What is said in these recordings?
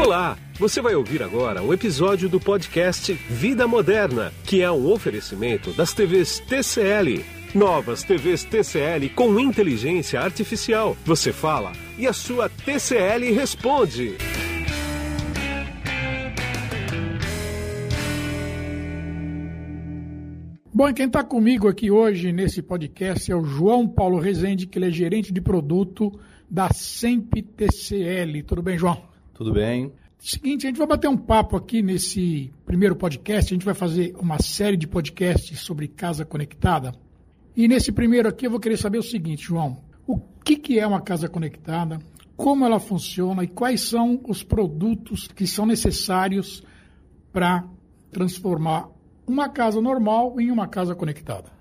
Olá! Você vai ouvir agora um episódio do podcast Vida Moderna, que é um oferecimento das TVs TCL. Novas TVs TCL com inteligência artificial. Você fala e a sua TCL responde. Bom, quem está comigo aqui hoje nesse podcast é o João Paulo Rezende, que ele é gerente de produto da Semp TCL. Tudo bem, João? Tudo bem. Seguinte, a gente vai bater um papo aqui nesse primeiro podcast. A gente vai fazer uma série de podcasts sobre casa conectada. E nesse primeiro aqui eu vou querer saber o seguinte, João: o que, que é uma casa conectada? Como ela funciona e quais são os produtos que são necessários para transformar uma casa normal em uma casa conectada.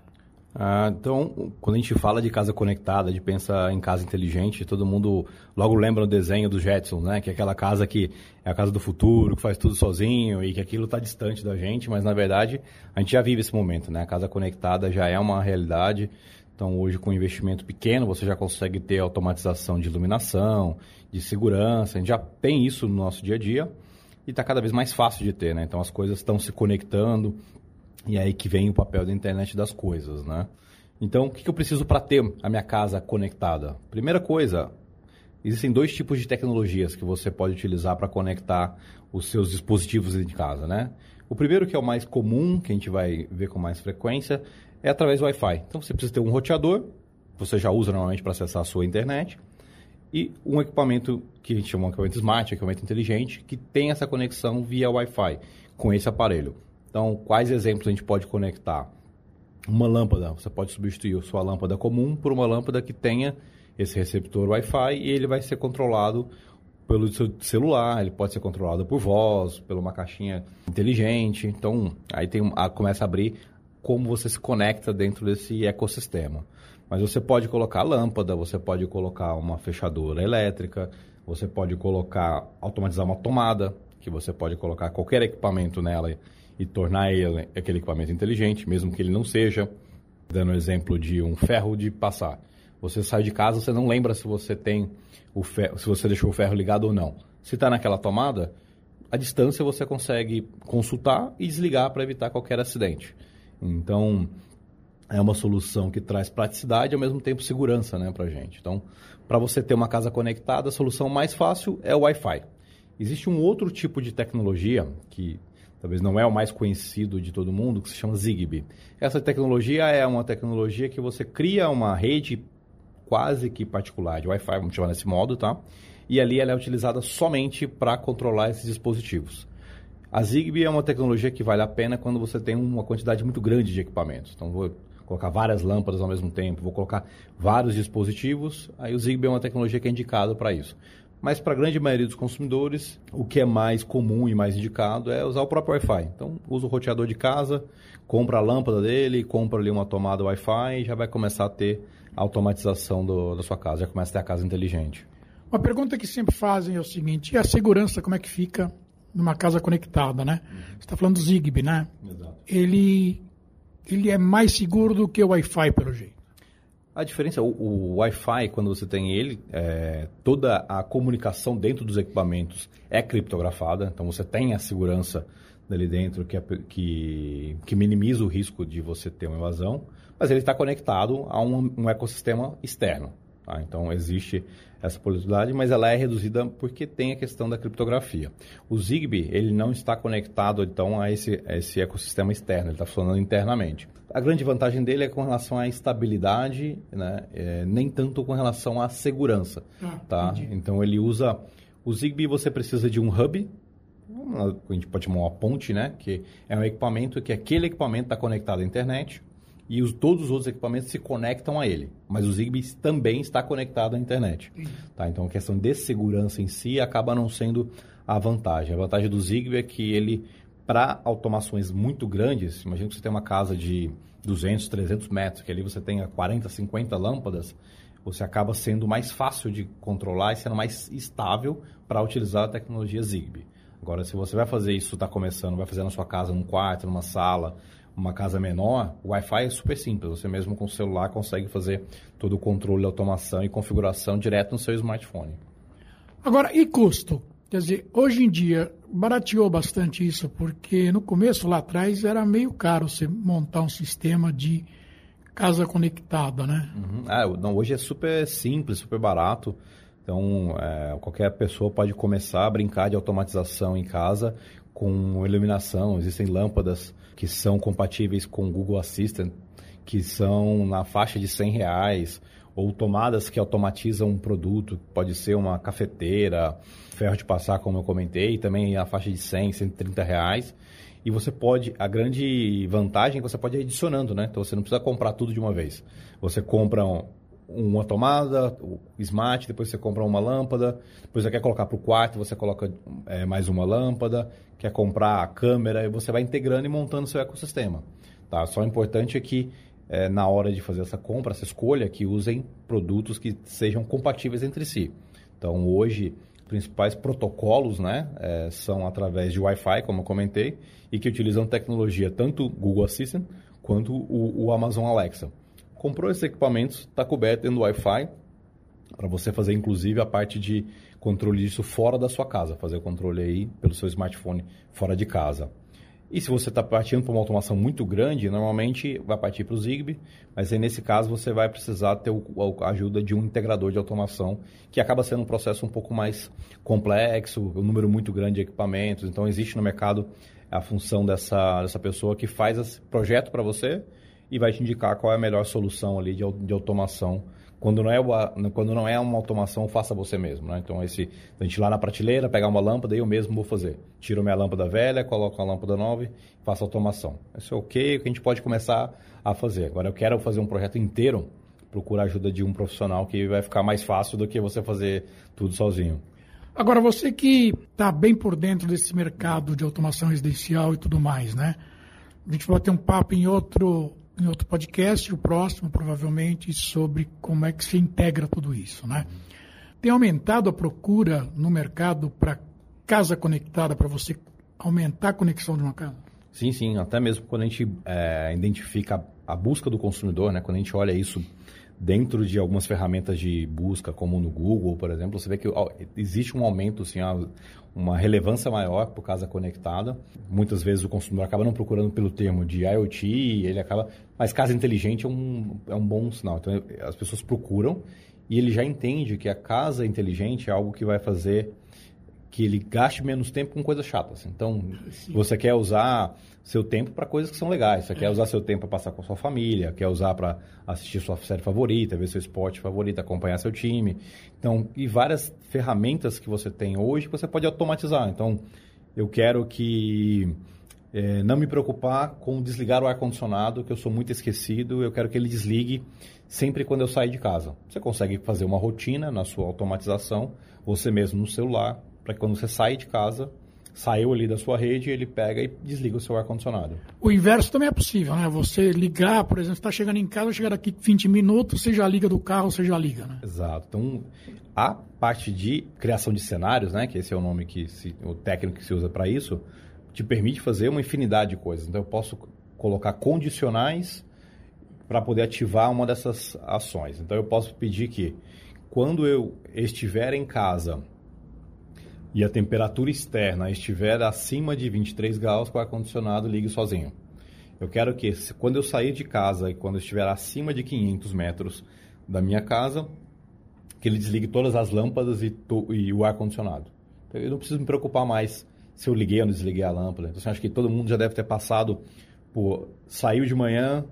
Ah, então, quando a gente fala de casa conectada, gente pensa em casa inteligente, todo mundo logo lembra o desenho do Jetson, né? Que é aquela casa que é a casa do futuro, que faz tudo sozinho e que aquilo está distante da gente, mas na verdade a gente já vive esse momento, né? A casa conectada já é uma realidade. Então, hoje, com um investimento pequeno, você já consegue ter automatização de iluminação, de segurança. A gente já tem isso no nosso dia a dia e está cada vez mais fácil de ter, né? Então, as coisas estão se conectando, e aí que vem o papel da internet das coisas, né? Então, o que, que eu preciso para ter a minha casa conectada? Primeira coisa, existem dois tipos de tecnologias que você pode utilizar para conectar os seus dispositivos de casa, né? O primeiro, que é o mais comum, que a gente vai ver com mais frequência, é através do Wi-Fi. Então, você precisa ter um roteador, você já usa normalmente para acessar a sua internet, e um equipamento que a gente chama de equipamento smart, equipamento inteligente, que tem essa conexão via Wi-Fi com esse aparelho. Então, quais exemplos a gente pode conectar? Uma lâmpada, você pode substituir sua lâmpada comum por uma lâmpada que tenha esse receptor Wi-Fi e ele vai ser controlado pelo seu celular, ele pode ser controlado por voz, por uma caixinha inteligente. Então, aí tem, começa a abrir como você se conecta dentro desse ecossistema. Mas você pode colocar lâmpada, você pode colocar uma fechadura elétrica, você pode colocar, automatizar uma tomada, que você pode colocar qualquer equipamento nela e tornar ele aquele equipamento inteligente, mesmo que ele não seja. Dando o exemplo de um ferro de passar. Você sai de casa, você não lembra se você tem o ferro, se você deixou o ferro ligado ou não. Se está naquela tomada, a distância você consegue consultar e desligar para evitar qualquer acidente. Então, é uma solução que traz praticidade e ao mesmo tempo segurança né, para a gente. Então, para você ter uma casa conectada, a solução mais fácil é o Wi-Fi. Existe um outro tipo de tecnologia que talvez não é o mais conhecido de todo mundo, que se chama Zigbee. Essa tecnologia é uma tecnologia que você cria uma rede quase que particular de Wi-Fi, vamos chamar desse modo, tá? E ali ela é utilizada somente para controlar esses dispositivos. A Zigbee é uma tecnologia que vale a pena quando você tem uma quantidade muito grande de equipamentos. Então, vou colocar várias lâmpadas ao mesmo tempo, vou colocar vários dispositivos. Aí o Zigbee é uma tecnologia que é indicada para isso. Mas para a grande maioria dos consumidores, o que é mais comum e mais indicado é usar o próprio Wi-Fi. Então, usa o roteador de casa, compra a lâmpada dele, compra ali uma tomada Wi-Fi e já vai começar a ter a automatização do, da sua casa, já começa a ter a casa inteligente. Uma pergunta que sempre fazem é o seguinte, e a segurança, como é que fica numa casa conectada, né? Uhum. Você está falando do Zigbee, né? Exato. Ele, ele é mais seguro do que o Wi-Fi, pelo jeito. A diferença, o, o Wi-Fi, quando você tem ele, é, toda a comunicação dentro dos equipamentos é criptografada, então você tem a segurança dali dentro que, é, que, que minimiza o risco de você ter uma invasão, mas ele está conectado a um, um ecossistema externo. Tá? Então existe essa possibilidade, mas ela é reduzida porque tem a questão da criptografia. O Zigbee ele não está conectado então a esse, a esse ecossistema externo, ele está funcionando internamente. A grande vantagem dele é com relação à estabilidade, né? É, nem tanto com relação à segurança. Ah, tá? Então ele usa. O Zigbee você precisa de um hub, a gente pode chamar uma ponte, né? Que é um equipamento que aquele equipamento está conectado à internet e os, todos os outros equipamentos se conectam a ele. Mas o Zigbee também está conectado à internet. Tá? Então a questão de segurança em si acaba não sendo a vantagem. A vantagem do Zigbee é que ele para automações muito grandes, imagina que você tem uma casa de 200, 300 metros, que ali você tenha 40, 50 lâmpadas, você acaba sendo mais fácil de controlar e sendo mais estável para utilizar a tecnologia Zigbee. Agora, se você vai fazer isso, está começando, vai fazer na sua casa, num quarto, numa sala, uma casa menor, o Wi-Fi é super simples. Você mesmo com o celular consegue fazer todo o controle, automação e configuração direto no seu smartphone. Agora, e custo? Quer dizer, hoje em dia barateou bastante isso, porque no começo, lá atrás, era meio caro você montar um sistema de casa conectada, né? Uhum. Ah, não, hoje é super simples, super barato. Então, é, qualquer pessoa pode começar a brincar de automatização em casa com iluminação. Existem lâmpadas que são compatíveis com o Google Assistant, que são na faixa de 100 reais ou tomadas que automatizam um produto, pode ser uma cafeteira, ferro de passar, como eu comentei, também a faixa de 100, 130 reais. E você pode, a grande vantagem é que você pode ir adicionando, né? Então você não precisa comprar tudo de uma vez. Você compra uma tomada, o smart, depois você compra uma lâmpada, depois você quer colocar para o quarto, você coloca é, mais uma lâmpada, quer comprar a câmera, e você vai integrando e montando seu ecossistema. Tá? Só o importante é que é, na hora de fazer essa compra, essa escolha, que usem produtos que sejam compatíveis entre si. Então, hoje, principais protocolos né, é, são através de Wi-Fi, como eu comentei, e que utilizam tecnologia tanto Google Assistant quanto o, o Amazon Alexa. Comprou esses equipamentos, está coberto dentro do Wi-Fi, para você fazer inclusive a parte de controle disso fora da sua casa, fazer o controle aí pelo seu smartphone fora de casa. E se você está partindo para uma automação muito grande, normalmente vai partir para o Zigbee, mas aí nesse caso você vai precisar ter a ajuda de um integrador de automação, que acaba sendo um processo um pouco mais complexo, um número muito grande de equipamentos. Então existe no mercado a função dessa, dessa pessoa que faz esse projeto para você e vai te indicar qual é a melhor solução ali de, de automação quando não é, quando não é uma automação, faça você mesmo. Né? Então, esse, a gente ir lá na prateleira, pegar uma lâmpada e eu mesmo vou fazer. Tiro minha lâmpada velha, coloco a lâmpada nova e faço automação. Isso é ok, que a gente pode começar a fazer. Agora, eu quero fazer um projeto inteiro, procura a ajuda de um profissional que vai ficar mais fácil do que você fazer tudo sozinho. Agora, você que está bem por dentro desse mercado de automação residencial e tudo mais, né? A gente vai ter um papo em outro em outro podcast, o próximo provavelmente, sobre como é que se integra tudo isso, né? Tem aumentado a procura no mercado para casa conectada, para você aumentar a conexão de uma casa? Sim, sim. Até mesmo quando a gente é, identifica a busca do consumidor, né? Quando a gente olha isso dentro de algumas ferramentas de busca, como no Google, por exemplo, você vê que existe um aumento, assim, uma relevância maior por casa conectada. Muitas vezes o consumidor acaba não procurando pelo termo de IoT, ele acaba... Mas casa inteligente é um, é um bom sinal. Então, as pessoas procuram e ele já entende que a casa inteligente é algo que vai fazer que ele gaste menos tempo com coisas chatas. Então, Sim. você quer usar seu tempo para coisas que são legais. Você quer usar seu tempo para passar com a sua família, quer usar para assistir sua série favorita, ver seu esporte favorito, acompanhar seu time. Então, e várias ferramentas que você tem hoje que você pode automatizar. Então, eu quero que é, não me preocupar com desligar o ar-condicionado, que eu sou muito esquecido, eu quero que ele desligue sempre quando eu sair de casa. Você consegue fazer uma rotina na sua automatização, você mesmo no celular, para que quando você sair de casa, saiu ali da sua rede, ele pega e desliga o seu ar-condicionado. O inverso também é possível, né? Você ligar, por exemplo, está chegando em casa, chegar daqui 20 minutos, você já liga do carro, você já liga, né? Exato. Então, a parte de criação de cenários, né? Que esse é o nome que se, o técnico que se usa para isso, te permite fazer uma infinidade de coisas. Então, eu posso colocar condicionais para poder ativar uma dessas ações. Então, eu posso pedir que quando eu estiver em casa e a temperatura externa estiver acima de 23 graus, o ar-condicionado ligue sozinho. Eu quero que, quando eu sair de casa e quando estiver acima de 500 metros da minha casa, que ele desligue todas as lâmpadas e, e o ar-condicionado. Então, eu não preciso me preocupar mais se eu liguei ou não desliguei a lâmpada. Então, acho que todo mundo já deve ter passado por... Saiu de manhã,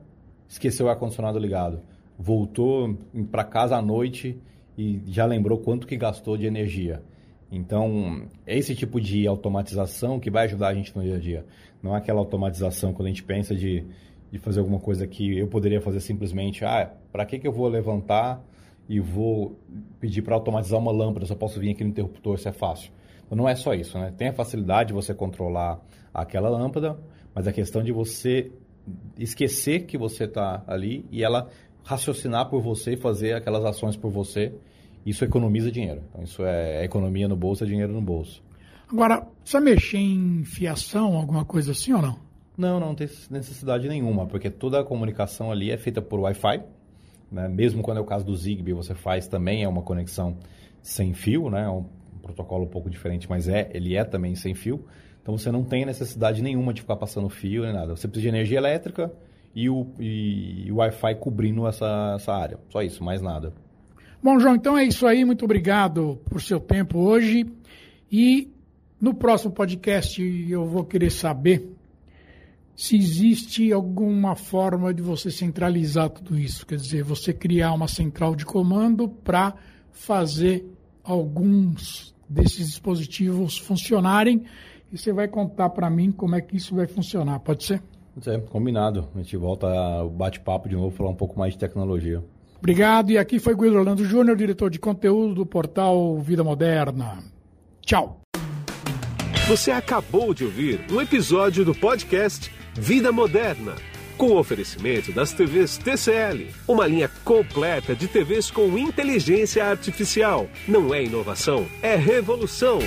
esqueceu o ar-condicionado ligado. Voltou para casa à noite e já lembrou quanto que gastou de energia. Então, é esse tipo de automatização que vai ajudar a gente no dia a dia. Não é aquela automatização quando a gente pensa de, de fazer alguma coisa que eu poderia fazer simplesmente, ah, para que, que eu vou levantar e vou pedir para automatizar uma lâmpada, só posso vir aqui no interruptor, se é fácil. Então, não é só isso, né? Tem a facilidade de você controlar aquela lâmpada, mas a questão de você esquecer que você está ali e ela raciocinar por você e fazer aquelas ações por você isso economiza dinheiro. Então, isso é economia no bolso, é dinheiro no bolso. Agora, precisa mexer em fiação, alguma coisa assim ou não? Não, não tem necessidade nenhuma, porque toda a comunicação ali é feita por Wi-Fi. Né? Mesmo quando é o caso do Zigbee, você faz também é uma conexão sem fio, né? Um protocolo um pouco diferente, mas é, ele é também sem fio. Então você não tem necessidade nenhuma de ficar passando fio nem nada. Você precisa de energia elétrica e o, e, e o Wi-Fi cobrindo essa, essa área. Só isso, mais nada. Bom, João, então é isso aí. Muito obrigado por seu tempo hoje. E no próximo podcast eu vou querer saber se existe alguma forma de você centralizar tudo isso. Quer dizer, você criar uma central de comando para fazer alguns desses dispositivos funcionarem. E você vai contar para mim como é que isso vai funcionar. Pode ser? Pode ser, combinado. A gente volta o bate-papo de novo, falar um pouco mais de tecnologia. Obrigado. E aqui foi Guido Orlando Júnior, diretor de conteúdo do portal Vida Moderna. Tchau. Você acabou de ouvir um episódio do podcast Vida Moderna, com oferecimento das TVs TCL, uma linha completa de TVs com inteligência artificial. Não é inovação, é revolução.